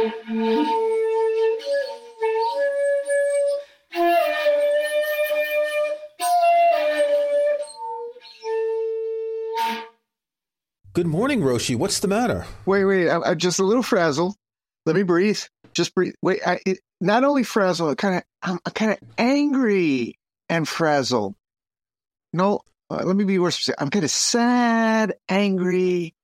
Good morning, Roshi. What's the matter? Wait, wait. I'm, I'm just a little frazzled. Let me breathe. Just breathe. Wait. I, it, not only frazzled, kind of. I'm, I'm kind of angry and frazzled. No, uh, let me be more specific. I'm kind of sad, angry,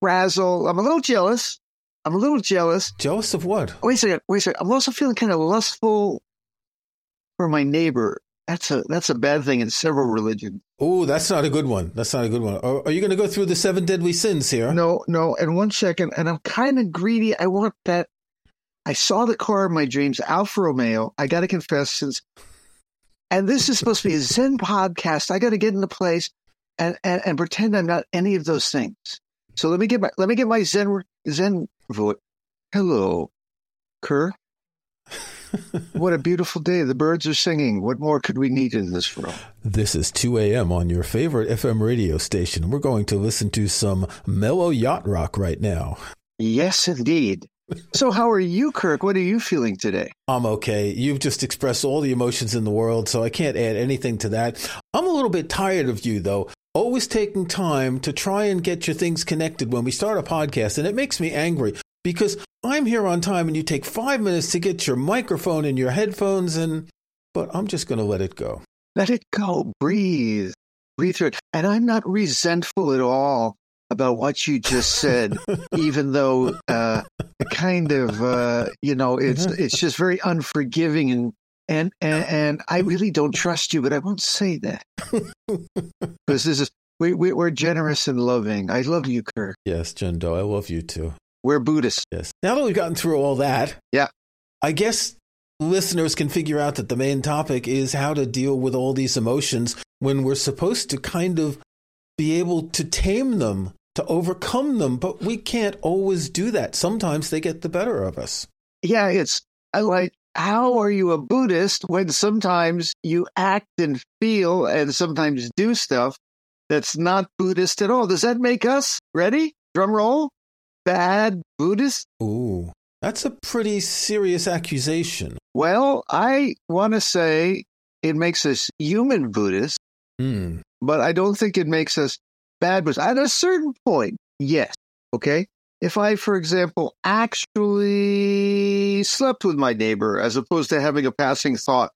frazzled. I'm a little jealous. I'm a little jealous. Jealous of what? Oh, wait a second. Wait a second. I'm also feeling kind of lustful for my neighbor. That's a that's a bad thing in several religions. Oh, that's not a good one. That's not a good one. Are, are you going to go through the seven deadly sins here? No, no. And one second, and I'm kind of greedy. I want that. I saw the car of my dreams, Alfa Romeo. I got to confess, since, and this is supposed to be a Zen podcast, I got to get into place and, and and pretend I'm not any of those things. So let me get my let me get my Zen Zen Hello, Kerr. what a beautiful day. The birds are singing. What more could we need in this world? This is 2 a.m. on your favorite FM radio station. We're going to listen to some mellow yacht rock right now. Yes, indeed. So, how are you, Kirk? What are you feeling today? I'm okay. You've just expressed all the emotions in the world, so I can't add anything to that. I'm a little bit tired of you, though. Always taking time to try and get your things connected when we start a podcast, and it makes me angry because I'm here on time and you take five minutes to get your microphone and your headphones, and but I'm just going to let it go. Let it go. Breathe. Breathe through it. And I'm not resentful at all about what you just said, even though uh, kind of uh, you know it's it's just very unforgiving and and and, and I really don't trust you, but I won't say that because this is we, we we're generous and loving. I love you, Kirk. Yes, Jundo, I love you too. We're Buddhists. Yes. Now that we've gotten through all that, Yeah. I guess listeners can figure out that the main topic is how to deal with all these emotions when we're supposed to kind of be able to tame them, to overcome them, but we can't always do that. Sometimes they get the better of us. Yeah, it's I like how are you a Buddhist when sometimes you act and feel and sometimes do stuff that's not Buddhist at all? Does that make us ready? Drum roll. Bad Buddhist? Ooh, that's a pretty serious accusation. Well, I want to say it makes us human Buddhists, Hmm. but I don't think it makes us bad Buddhists. At a certain point, yes. Okay. If I, for example, actually slept with my neighbor as opposed to having a passing thought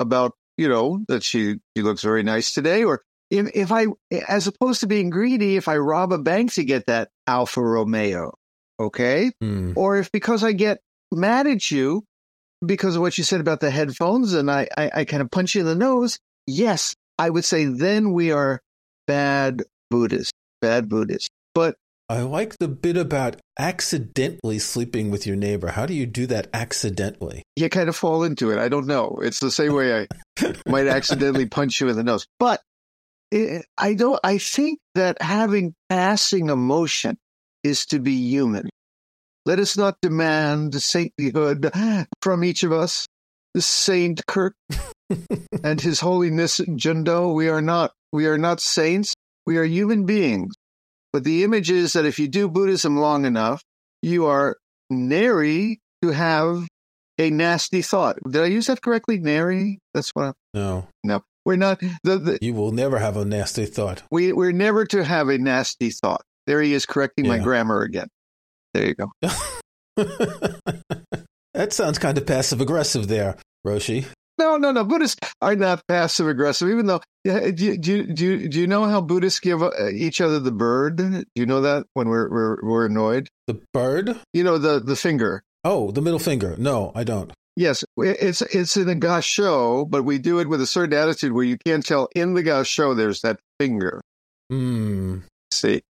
about, you know, that she, she looks very nice today, or if, if I, as opposed to being greedy, if I rob a bank to get that Alfa Romeo, okay? Hmm. Or if because I get mad at you because of what you said about the headphones and I, I, I kind of punch you in the nose, yes, I would say then we are bad Buddhists, bad Buddhists. But I like the bit about accidentally sleeping with your neighbor. How do you do that accidentally? you kind of fall into it. I don't know. It's the same way I might accidentally punch you in the nose. But it, I don't. I think that having passing emotion is to be human. Let us not demand saintlyhood from each of us. The Saint Kirk and His Holiness Jundo. We are not. We are not saints. We are human beings. But the image is that if you do Buddhism long enough, you are nary to have a nasty thought. Did I use that correctly? Nary? That's what. I, No, no, we're not. The, the, you will never have a nasty thought. we we're never to have a nasty thought. There he is correcting my grammar again. There you go. that sounds kind of passive aggressive there, Roshi. No, no, no. Buddhists are not passive aggressive. Even though, do, you- do, do, you- do you know how Buddhists give uh, each other the bird? Do you know that when we're we're, we're annoyed? The bird? You know the the finger. Oh, the middle finger. No, I don't. Yes, it's it's in a gasho, but we do it with a certain attitude where you can't tell in the gasho there's that finger. Hmm. See,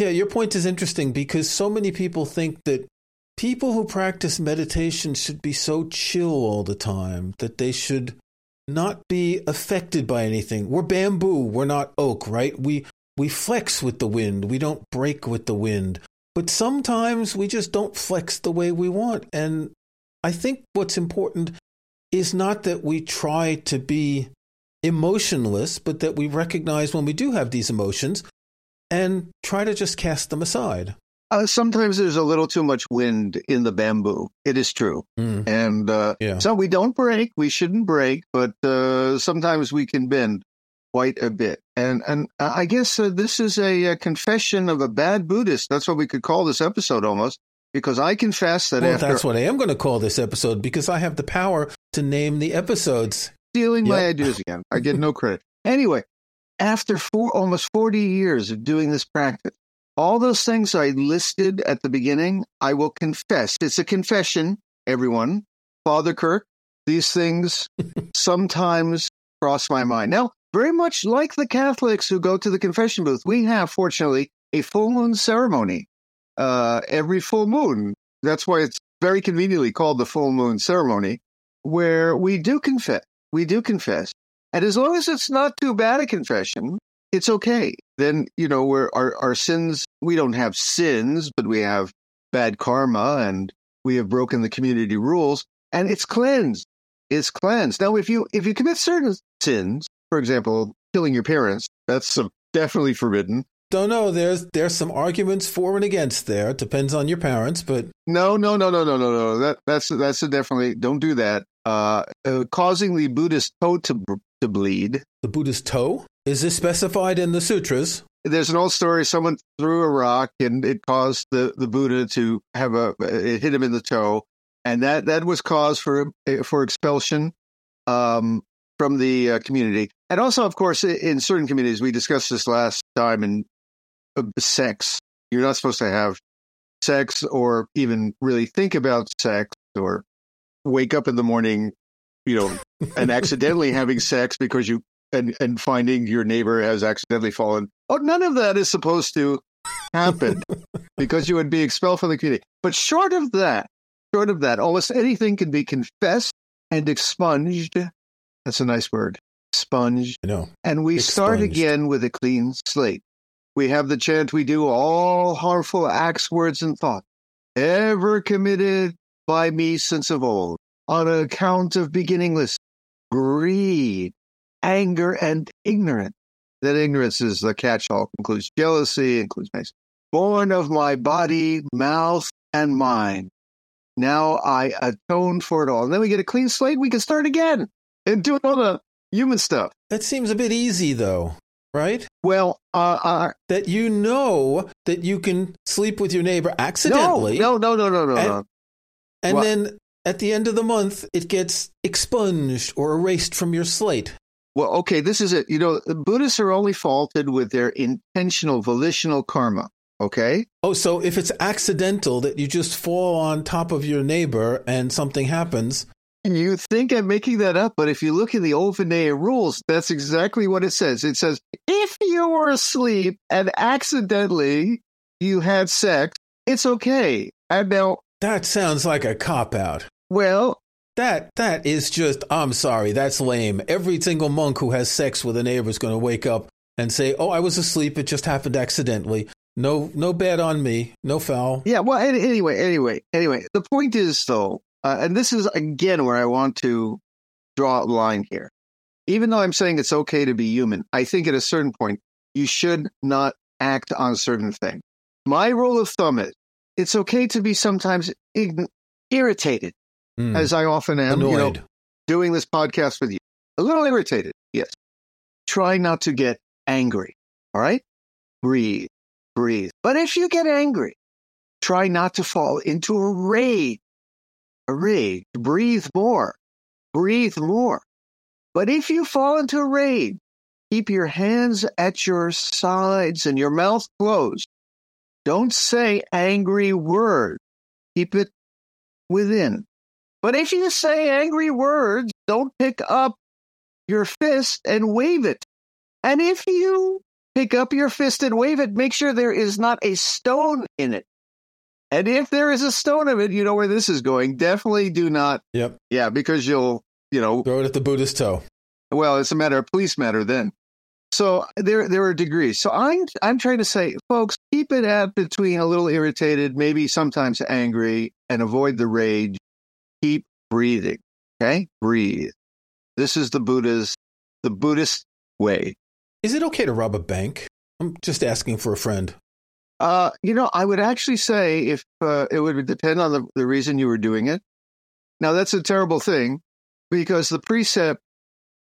Yeah, your point is interesting because so many people think that people who practice meditation should be so chill all the time that they should not be affected by anything. We're bamboo, we're not oak, right? We we flex with the wind, we don't break with the wind. But sometimes we just don't flex the way we want. And I think what's important is not that we try to be emotionless, but that we recognize when we do have these emotions and try to just cast them aside. Uh, sometimes there's a little too much wind in the bamboo. It is true. Mm. And uh, Yeah. so we don't break. We shouldn't break, but uh, sometimes we can bend quite a bit. And and I guess uh, this is a, uh confession of a bad Buddhist. That's what we could call this episode almost, because I confess that Well, after that's what I am going to call this episode because I have the power to name the episodes. stealing my ideas again, I get no credit. Anyway, after four almost forty years of doing this practice, all those things I listed at the beginning, I will confess. It's a confession, everyone. Father Kirk, these things sometimes cross my mind. Now, very much like the Catholics who go to the confession booth, we have, fortunately, a full moon ceremony uh, every full moon. That's why it's very conveniently called the full moon ceremony, where we do confess. We do confess. And as long as it's not too bad a confession, it's okay. Then, you know, we're, our, our sins, we don't have sins, but we have bad karma and we have broken the community rules and it's cleansed. It's cleansed. Now, if you, if you commit certain sins, for example, killing your parents, that's definitely forbidden. Don't know. There's there's some arguments for and against there. It depends on your parents, but No, no, no, no, no, no, no. That that's that's a definitely don't do that. Uh, uh, causing the Buddhist toe to to bleed. the Buddhist toe is this specified in the sutras? There's an old story. Someone threw a rock and it caused the, the Buddha to have a. It hit him in the toe, and that that was cause for for expulsion um, from the uh, community. And also, of course, in certain communities, we discussed this last time in uh, sex. You're not supposed to have sex or even really think about sex or wake up in the morning, you know, and accidentally having sex because you and and finding your neighbor has accidentally fallen. Oh, none of that is supposed to happen because you would be expelled from the community. But short of that, short of that, almost anything can be confessed and expunged. That's a nice word, expunged. You know, And we start again with a clean slate. We have the chant we do all harmful acts, words, and thoughts ever committed by me since of old, on account of beginningless greed, anger, and ignorance. That ignorance is the catch all, includes jealousy, includes nice. Born of my body, mouth, and mind. Now I atone for it all. And then we get a clean slate. We can start again and do all the human stuff. that seems a bit easy though, right? Well, uh, uh, That you know that you can sleep with your neighbor accidentally, no, no, no, no, no, And- no. and then at the end of the month it gets expunged or erased from your slate. Well, okay, this is it. You know, the Buddhists are only faulted with their intentional, volitional karma. Okay, Oh, so if it's accidental that you just fall on top of your neighbor and something happens, you think I'm making that up, but if you look in the old Vinaya rules, that's exactly what it says. It says if you were asleep and accidentally you had sex, it's okay. And now, that sounds like a cop out. well, That that is just I'm sorry, that's lame. Every single monk who has sex with a neighbor is going to wake up and say, "Oh, I was asleep, it just happened accidentally." No no bad on me, no foul. Yeah, well, anyway, anyway, anyway. The point is, though, uh, and this is again where I want to draw a line here. Even though I'm saying it's okay to be human, I think at a certain point you should not act on certain things. My rule of thumb is it's okay to be sometimes ign- irritated, Hmm. as I often am. You know, Annoyed. doing this podcast with you, a little irritated. Yes. Try not to get angry. All right. Breathe, breathe. But if you get angry, try not to fall into a rage. A rage. Breathe more. Breathe more. But if you fall into a rage, keep your hands at your sides and your mouth closed. Don't say angry words. Keep it within. But if you say angry words, don't pick up your fist and wave it. And if you pick up your fist and wave it, make sure there is not a stone in it. And if there is a stone of it, you know where this is going. Definitely do not. Yep. Yeah, because you'll, you know, throw it at the Buddhist toe. Well, it's a matter of police matter then. So there, there are degrees. So I'm, I'm trying to say, folks, keep it at between a little irritated, maybe sometimes angry, and avoid the rage. Keep breathing. Okay, breathe. This is the Buddha's, the Buddhist way. Is it okay to rob a bank? I'm just asking for a friend. Uh, you know, I would actually say if uh, it would depend on the, the reason you were doing it. Now, that's a terrible thing because the precept,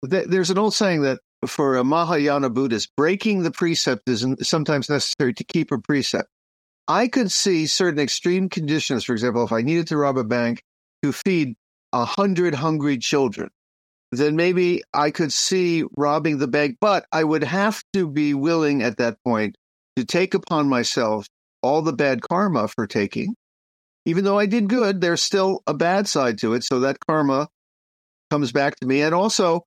th- there's an old saying that for a Mahayana Buddhist, breaking the precept is sometimes necessary to keep a precept. I could see certain extreme conditions. For example, if I needed to rob a bank to feed a hundred hungry children, then maybe I could see robbing the bank, but I would have to be willing at that point to take upon myself all the bad karma for taking. Even though I did good, there's still a bad side to it. So that karma comes back to me. And also,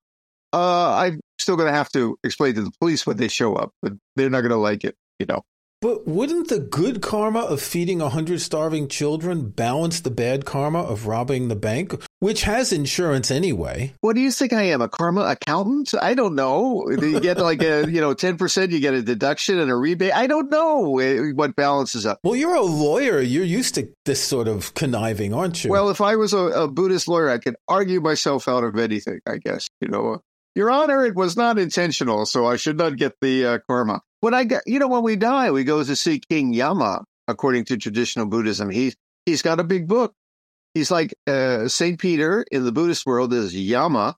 uh, I'm still going to have to explain to the police when they show up, but they're not going to like it, you know. But wouldn't the good karma of feeding a hundred starving children balance the bad karma of robbing the bank, which has insurance anyway? What do you think I am, a karma accountant? I don't know. You get like a you know ten percent, you get a deduction and a rebate. I don't know eh, what balances up. Well, you're a lawyer. You're used to this sort of conniving, aren't you? Well, if I was a, a Buddhist lawyer, I could argue myself out of anything. I guess you know. Your Honor, it was not intentional, so I should not get the uh, karma. When I get, you know, when we die, we go to see King Yama. According to traditional Buddhism, he's he's got a big book. He's like uh, Saint Peter in the Buddhist world is Yama,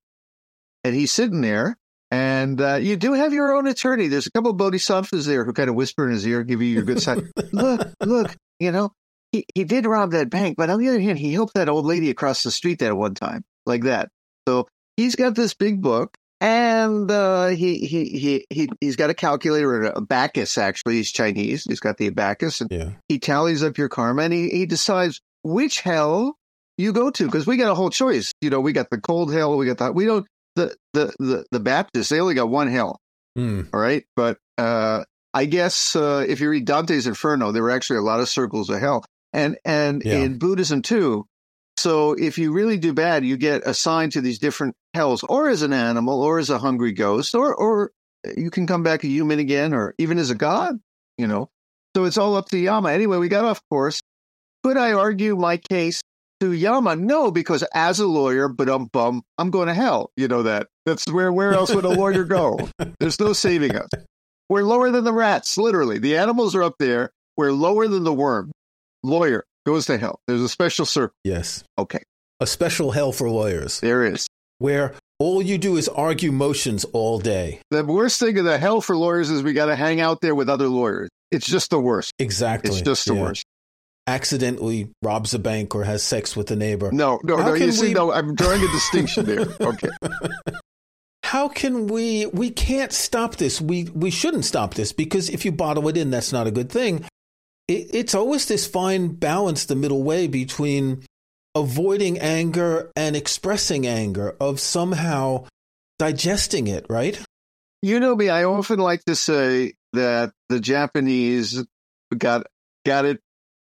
and he's sitting there. And uh, you do have your own attorney. There's a couple of bodhisattvas there who kind of whisper in his ear, give you your good side. look, look, you know, he, he did rob that bank, but on the other hand, he helped that old lady across the street that one time, like that. So he's got this big book, and uh, he, he he he he's got a calculator, a abacus. Actually, he's Chinese. He's got the abacus, and yeah. he tallies up your karma, and he, he decides which hell you go to. Because we got a whole choice. You know, we got the cold hell. We got the we don't the the the, the Baptists. They only got one hell. Mm. All right, but uh, I guess uh, if you read Dante's Inferno, there were actually a lot of circles of hell, and and Yeah. in Buddhism too. So if you really do bad, you get assigned to these different hells, or as an animal, or as a hungry ghost, or or you can come back a human again, or even as a god. You know, so it's all up to Yama. Anyway, we got off course. Could I argue my case to Yama? No, because as a lawyer, but um bum, I'm going to hell. You know that. That's where where else would a lawyer go? There's no saving us. We're lower than the rats, literally. The animals are up there. We're lower than the worm. Lawyer goes to hell. There's a special circle. Yes. Okay, A special hell for lawyers there is. where all you do is argue motions all day. The worst thing of the hell for lawyers is we got to hang out there with other lawyers. It's just the worst. Exactly. It's just the Yeah. worst. Accidentally robs a bank or has sex with a neighbor. No, no, How no. You can see, no, I'm drawing a distinction there. Okay. How can we we can't stop this. We we shouldn't stop this because if you bottle it in that's not a good thing. It, it's always this fine balance the middle way between avoiding anger and expressing anger of somehow digesting it, right? You know me, I often like to say that the Japanese got got it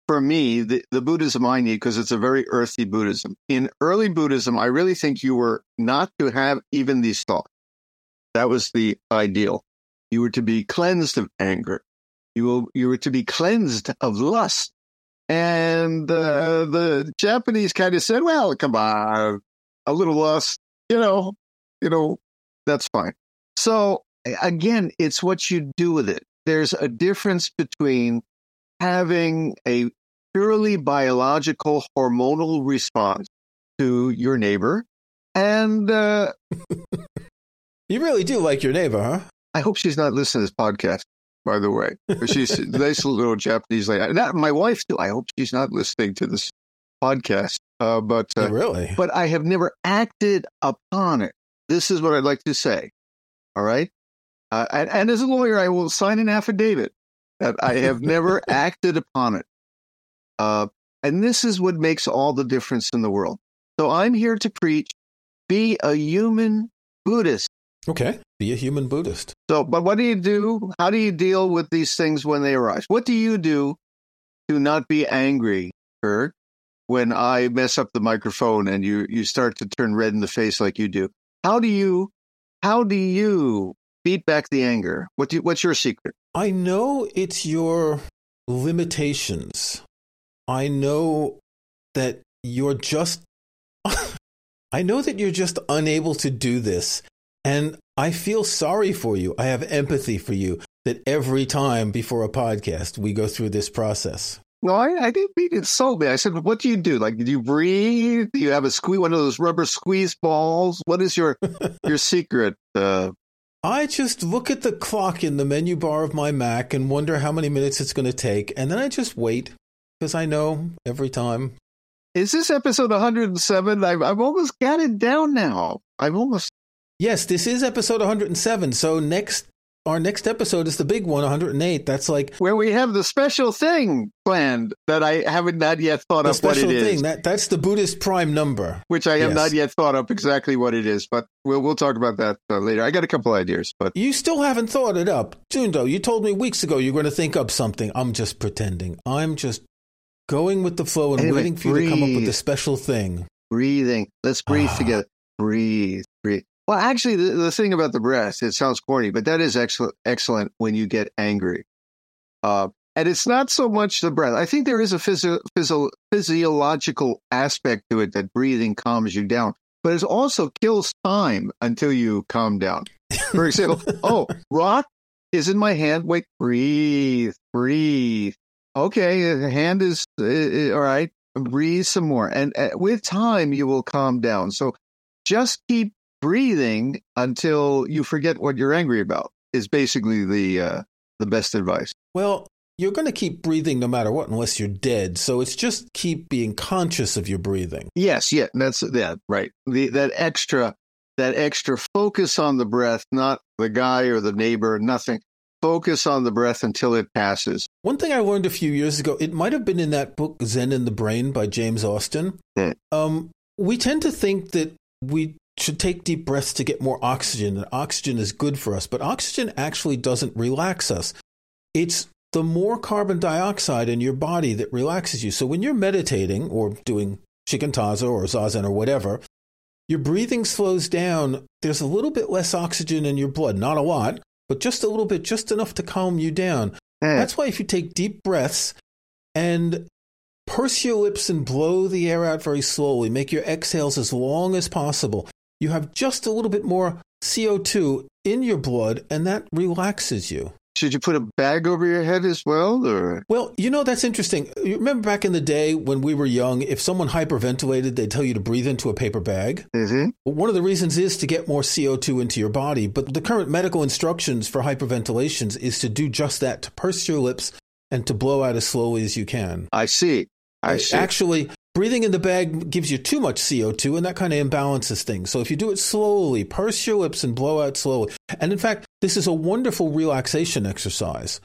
for me, the, the Buddhism I need, because it's a very earthy Buddhism. In early Buddhism, I really think you were not to have even these thoughts. That was the ideal. You were to be cleansed of anger. You will, you were to be cleansed of lust. And uh, the Japanese kind of said, well, come on, a little lust, you know, you know, that's fine. So again, it's what you do with it. There's a difference between having a purely biological hormonal response to your neighbor. And uh, You really do like your neighbor, huh? I hope she's not listening to this podcast, by the way. She's a nice little Japanese lady. That, my wife, too. I hope she's not listening to this podcast. Uh, but uh, really? but I have never acted upon it. This is what I'd like to say. All right. Uh, and, and as a lawyer, I will sign an affidavit that I have never acted upon it. Uh, and this is what makes all the difference in the world. So I'm here to preach be a human Buddhist. Okay. Be a human Buddhist. So, but what do you do? How do you deal with these things when they arise? What do you do to not be angry, Kirk, when I mess up the microphone and you you start to turn red in the face like you do. How do you how do you beat back the anger? What do you, what's your secret? I know it's your limitations. I know that you're just I know that you're just unable to do this. And I feel sorry for you. I have empathy for you that every time before a podcast we go through this process. No, I, I didn't mean insult me. I said, what do you do? Like, do you breathe? Do you have a squeeze, one of those rubber squeeze balls? What is your your secret? Uh, I just look at the clock in the menu bar of my Mac and wonder how many minutes it's going to take, and then I just wait because I know every time. Is this episode 107? I've, I've almost got it down now. I've almost. Yes, this is episode 107. So next our next episode is the big one, 108. That's like where we have the special thing planned that I haven't not yet thought the of what it special is. thing. That that's the Buddhist prime number. which I have Yes. not yet thought of exactly what it is, but we'll we'll talk about that uh, later. I got a couple ideas, but You still haven't thought it up, Jundo. You told me weeks ago you're going to think up something. I'm just pretending. I'm just going with the flow and Anyway, waiting for you to come up with breathe. the special thing. breathing. Let's breathe Ah. together. Breathe, breathe. Well, actually, the, the thing about the breath, it sounds corny, but that is excellent. Excellent when you get angry. Uh, and it's not so much the breath. I think there is a physio- physio- physiological aspect to it that breathing calms you down, but it also kills time until you calm down. For example, oh, rock is in my hand. Wait, breathe, breathe. Okay, the hand is uh, uh, all right. Breathe some more, and uh, with time you will calm down. So just keep breathing until you forget what you're angry about. Is basically the uh, the best advice. Well, you're going to keep breathing no matter what unless you're dead. So it's just keep being conscious of your breathing. Yes, yeah, that's yeah, right. The that extra that extra focus on the breath, not the guy or the neighbor, nothing. Focus on the breath until it passes. One thing I learned a few years ago, it might have been in that book Zen and the Brain by James Austin. Yeah. Um, we tend to think that we should take deep breaths to get more oxygen, and oxygen is good for us, but oxygen actually doesn't relax us. It's the more carbon dioxide in your body that relaxes you. So when you're meditating or doing shikantaza or zazen or whatever, your breathing slows down. There's a little bit less oxygen in your blood, not a lot, but just a little bit, just enough to calm you down. Eh, That's why if you take deep breaths and purse your lips and blow the air out very slowly, make your exhales as long as possible, you have just a little bit more CO2 in your blood, and that relaxes you. Should you put a bag over your head as well, or Well, you know, that's interesting. You remember back in the day when we were young, if someone hyperventilated, they'd tell you to breathe into a paper bag. Mhm. One of the reasons is to get more CO2 into your body, but the current medical instructions for hyperventilations is to do just that, to purse your lips and to blow out as slowly as you can. I see, I see. Actually, breathing in the bag gives you too much CO2 and that kind of imbalances things. So if you do it slowly, purse your lips and blow out slowly. And in fact, this is a wonderful relaxation exercise.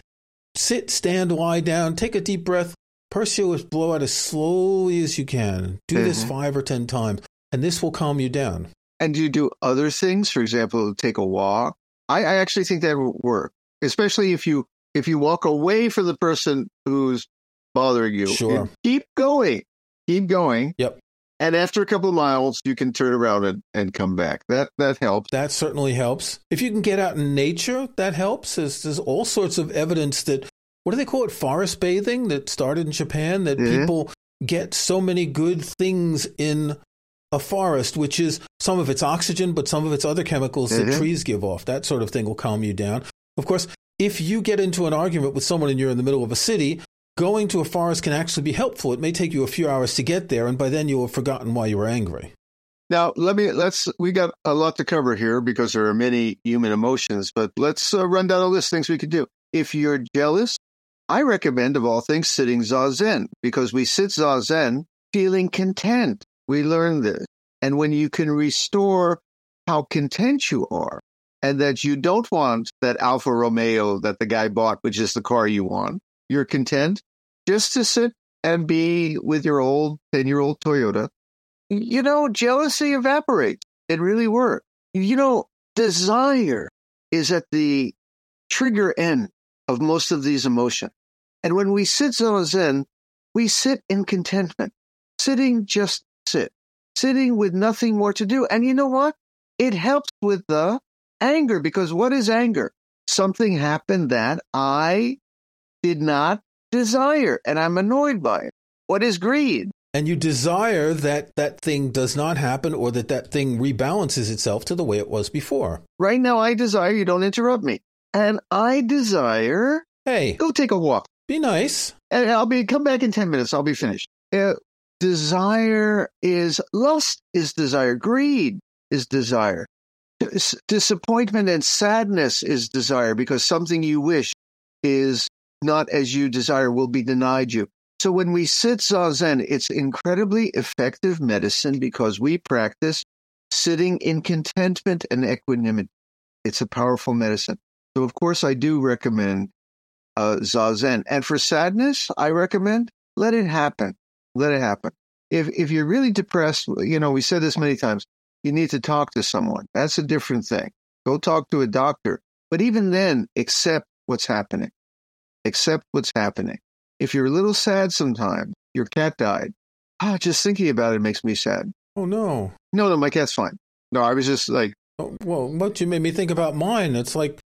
Sit, stand, lie down, take a deep breath, purse your lips, blow out as slowly as you can. Do this Mhm. five or 10 times, and this will calm you down. And do you do other things? For example, take a walk. I, I actually think that would work, especially if you if you walk away from the person who's bothering you. Sure. keep going, keep going. Yep. And after a couple of miles, you can turn around and, and come back. That that helps. That certainly helps. If you can get out in nature, that helps. There's, there's all sorts of evidence that, what do they call it? Forest bathing that started in Japan, that Mhm. people get so many good things in a forest, which is some of it's oxygen, but some of it's other chemicals that Mhm. trees give off. That sort of thing will calm you down. Of course, if you get into an argument with someone and you're in the middle of a city, going to a forest can actually be helpful. It may take you a few hours to get there, and by then you'll have forgotten why you were angry. Now, let me let's we got a lot to cover here because there are many human emotions, but let's uh, run down a list of things we could do. If you're jealous, I recommend of all things sitting zazen because we sit zazen feeling content. We learn this. And when you can restore how content you are and that you don't want that Alfa Romeo that the guy bought, which is the car you want, you're content just to sit and be with your old 10 year old Toyota you know, jealousy evaporates. It really works. You know, desire is at the trigger end of most of these emotions. And when we sit zazen, we sit in contentment. Sitting, just sit. Sitting with nothing more to do. And you know what? It helps with the anger because what is anger? Something happened that I did not desire and I'm annoyed by it. What is greed? And you desire that that thing does not happen or that that thing rebalances itself to the way it was before. Right now, I desire you don't interrupt me. And I desire. Hey, go take a walk. Be nice. And I'll be come back in 10 minutes. I'll be finished. Uh, desire is lust, is desire. Greed is desire. Dis- disappointment and sadness is desire because something you wish is not as you desire will be denied you. So when we sit zazen, it's incredibly effective medicine because we practice sitting in contentment and equanimity. It's a powerful medicine. So of course I do recommend uh, zazen. And for sadness, I recommend let it happen. Let it happen. If if you're really depressed, you know, we said this many times, you need to talk to someone. That's a different thing. Go talk to a doctor. But even then, accept what's happening. Accept what's happening. If you're a little sad sometimes, your cat died. Ah, just thinking about it makes me sad. Oh no. No, no, my cat's fine. No, I was just like. Oh, well, what you made me think about mine. It's like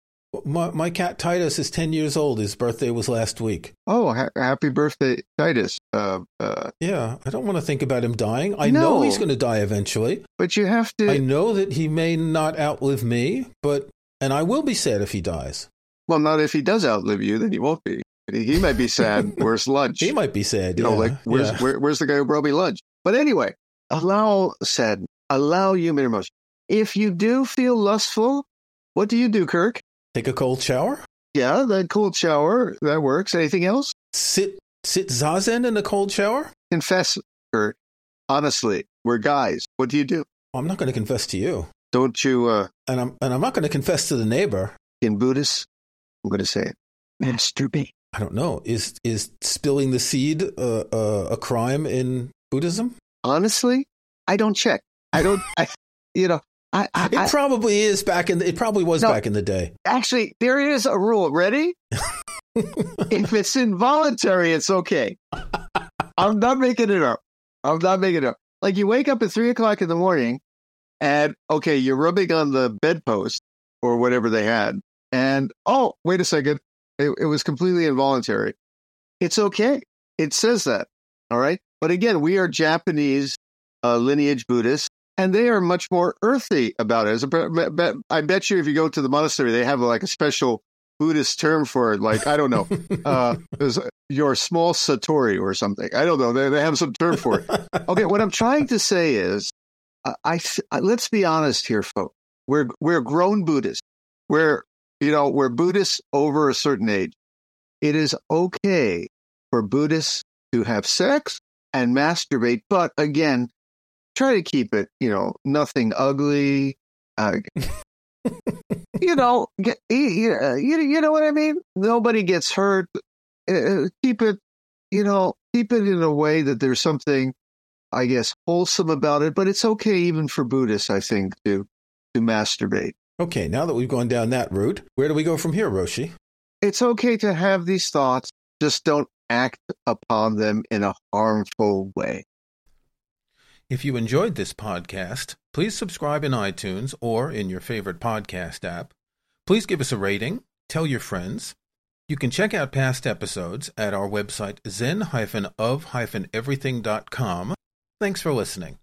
my, my cat Titus is 10 years old. His birthday was last week. Oh, ha- happy birthday, Titus. Uh, uh, yeah, I don't want to think about him dying. I no, know he's going to die eventually. But you have to. I know that he may not outlive me, but. And I will be sad if he dies. Well, not if he does outlive you, then he won't be. He might be sad. Where's lunch? he might be sad. You yeah, know, like where's yeah. where, where's the guy who brought me lunch? But anyway, allow sad, allow human emotion. If you do feel lustful, what do you do, Kirk? Take a cold shower. Yeah, that cold shower that works. Anything else? Sit sit zazen in a cold shower. Confess, Kirk. Honestly, we're guys. What do you do? Well, I'm not going to confess to you. Don't you? Uh, and I'm and I'm not going to confess to the neighbor. In Buddhist, I'm going to say it. Masturbate. I don't know. Is is spilling the seed uh, uh, a crime in Buddhism? Honestly, I don't check. I don't. I, you know, I, I, it probably is back in. The, it probably was no, back in the day. Actually, there is a rule. Ready? if it's involuntary, it's okay. I'm not making it up. I'm not making it up. Like you wake up at three o'clock in the morning, and okay, you're rubbing on the bedpost or whatever they had, and oh, wait a second, it, it was completely involuntary. It's okay. It says that. All right. But again, we are Japanese uh, lineage Buddhists, and they are much more earthy about it. A, I bet you if you go to the monastery, they have like a special Buddhist term for it. Like, I don't know, uh, your small satori or something. I don't know. They, they have some term for it. Okay. What I'm trying to say is, uh, I, I let's be honest here, folks. We're, we're grown Buddhists. We're you know, we're Buddhists over a certain age. It is okay for Buddhists to have sex and masturbate, but again, try to keep it, you know, nothing ugly. Uh, you know, get, you, you, you know what I mean? Nobody gets hurt. Uh, keep it, you know, keep it in a way that there's something, I guess, wholesome about it. But it's okay even for Buddhists, I think, to to masturbate. Okay, now that we've gone down that route, where do we go from here, Roshi? It's okay to have these thoughts, just don't act upon them in a harmful way. If you enjoyed this podcast, please subscribe in iTunes or in your favorite podcast app. Please give us a rating, tell your friends. You can check out past episodes at our website zen-of-everything.com. Thanks for listening.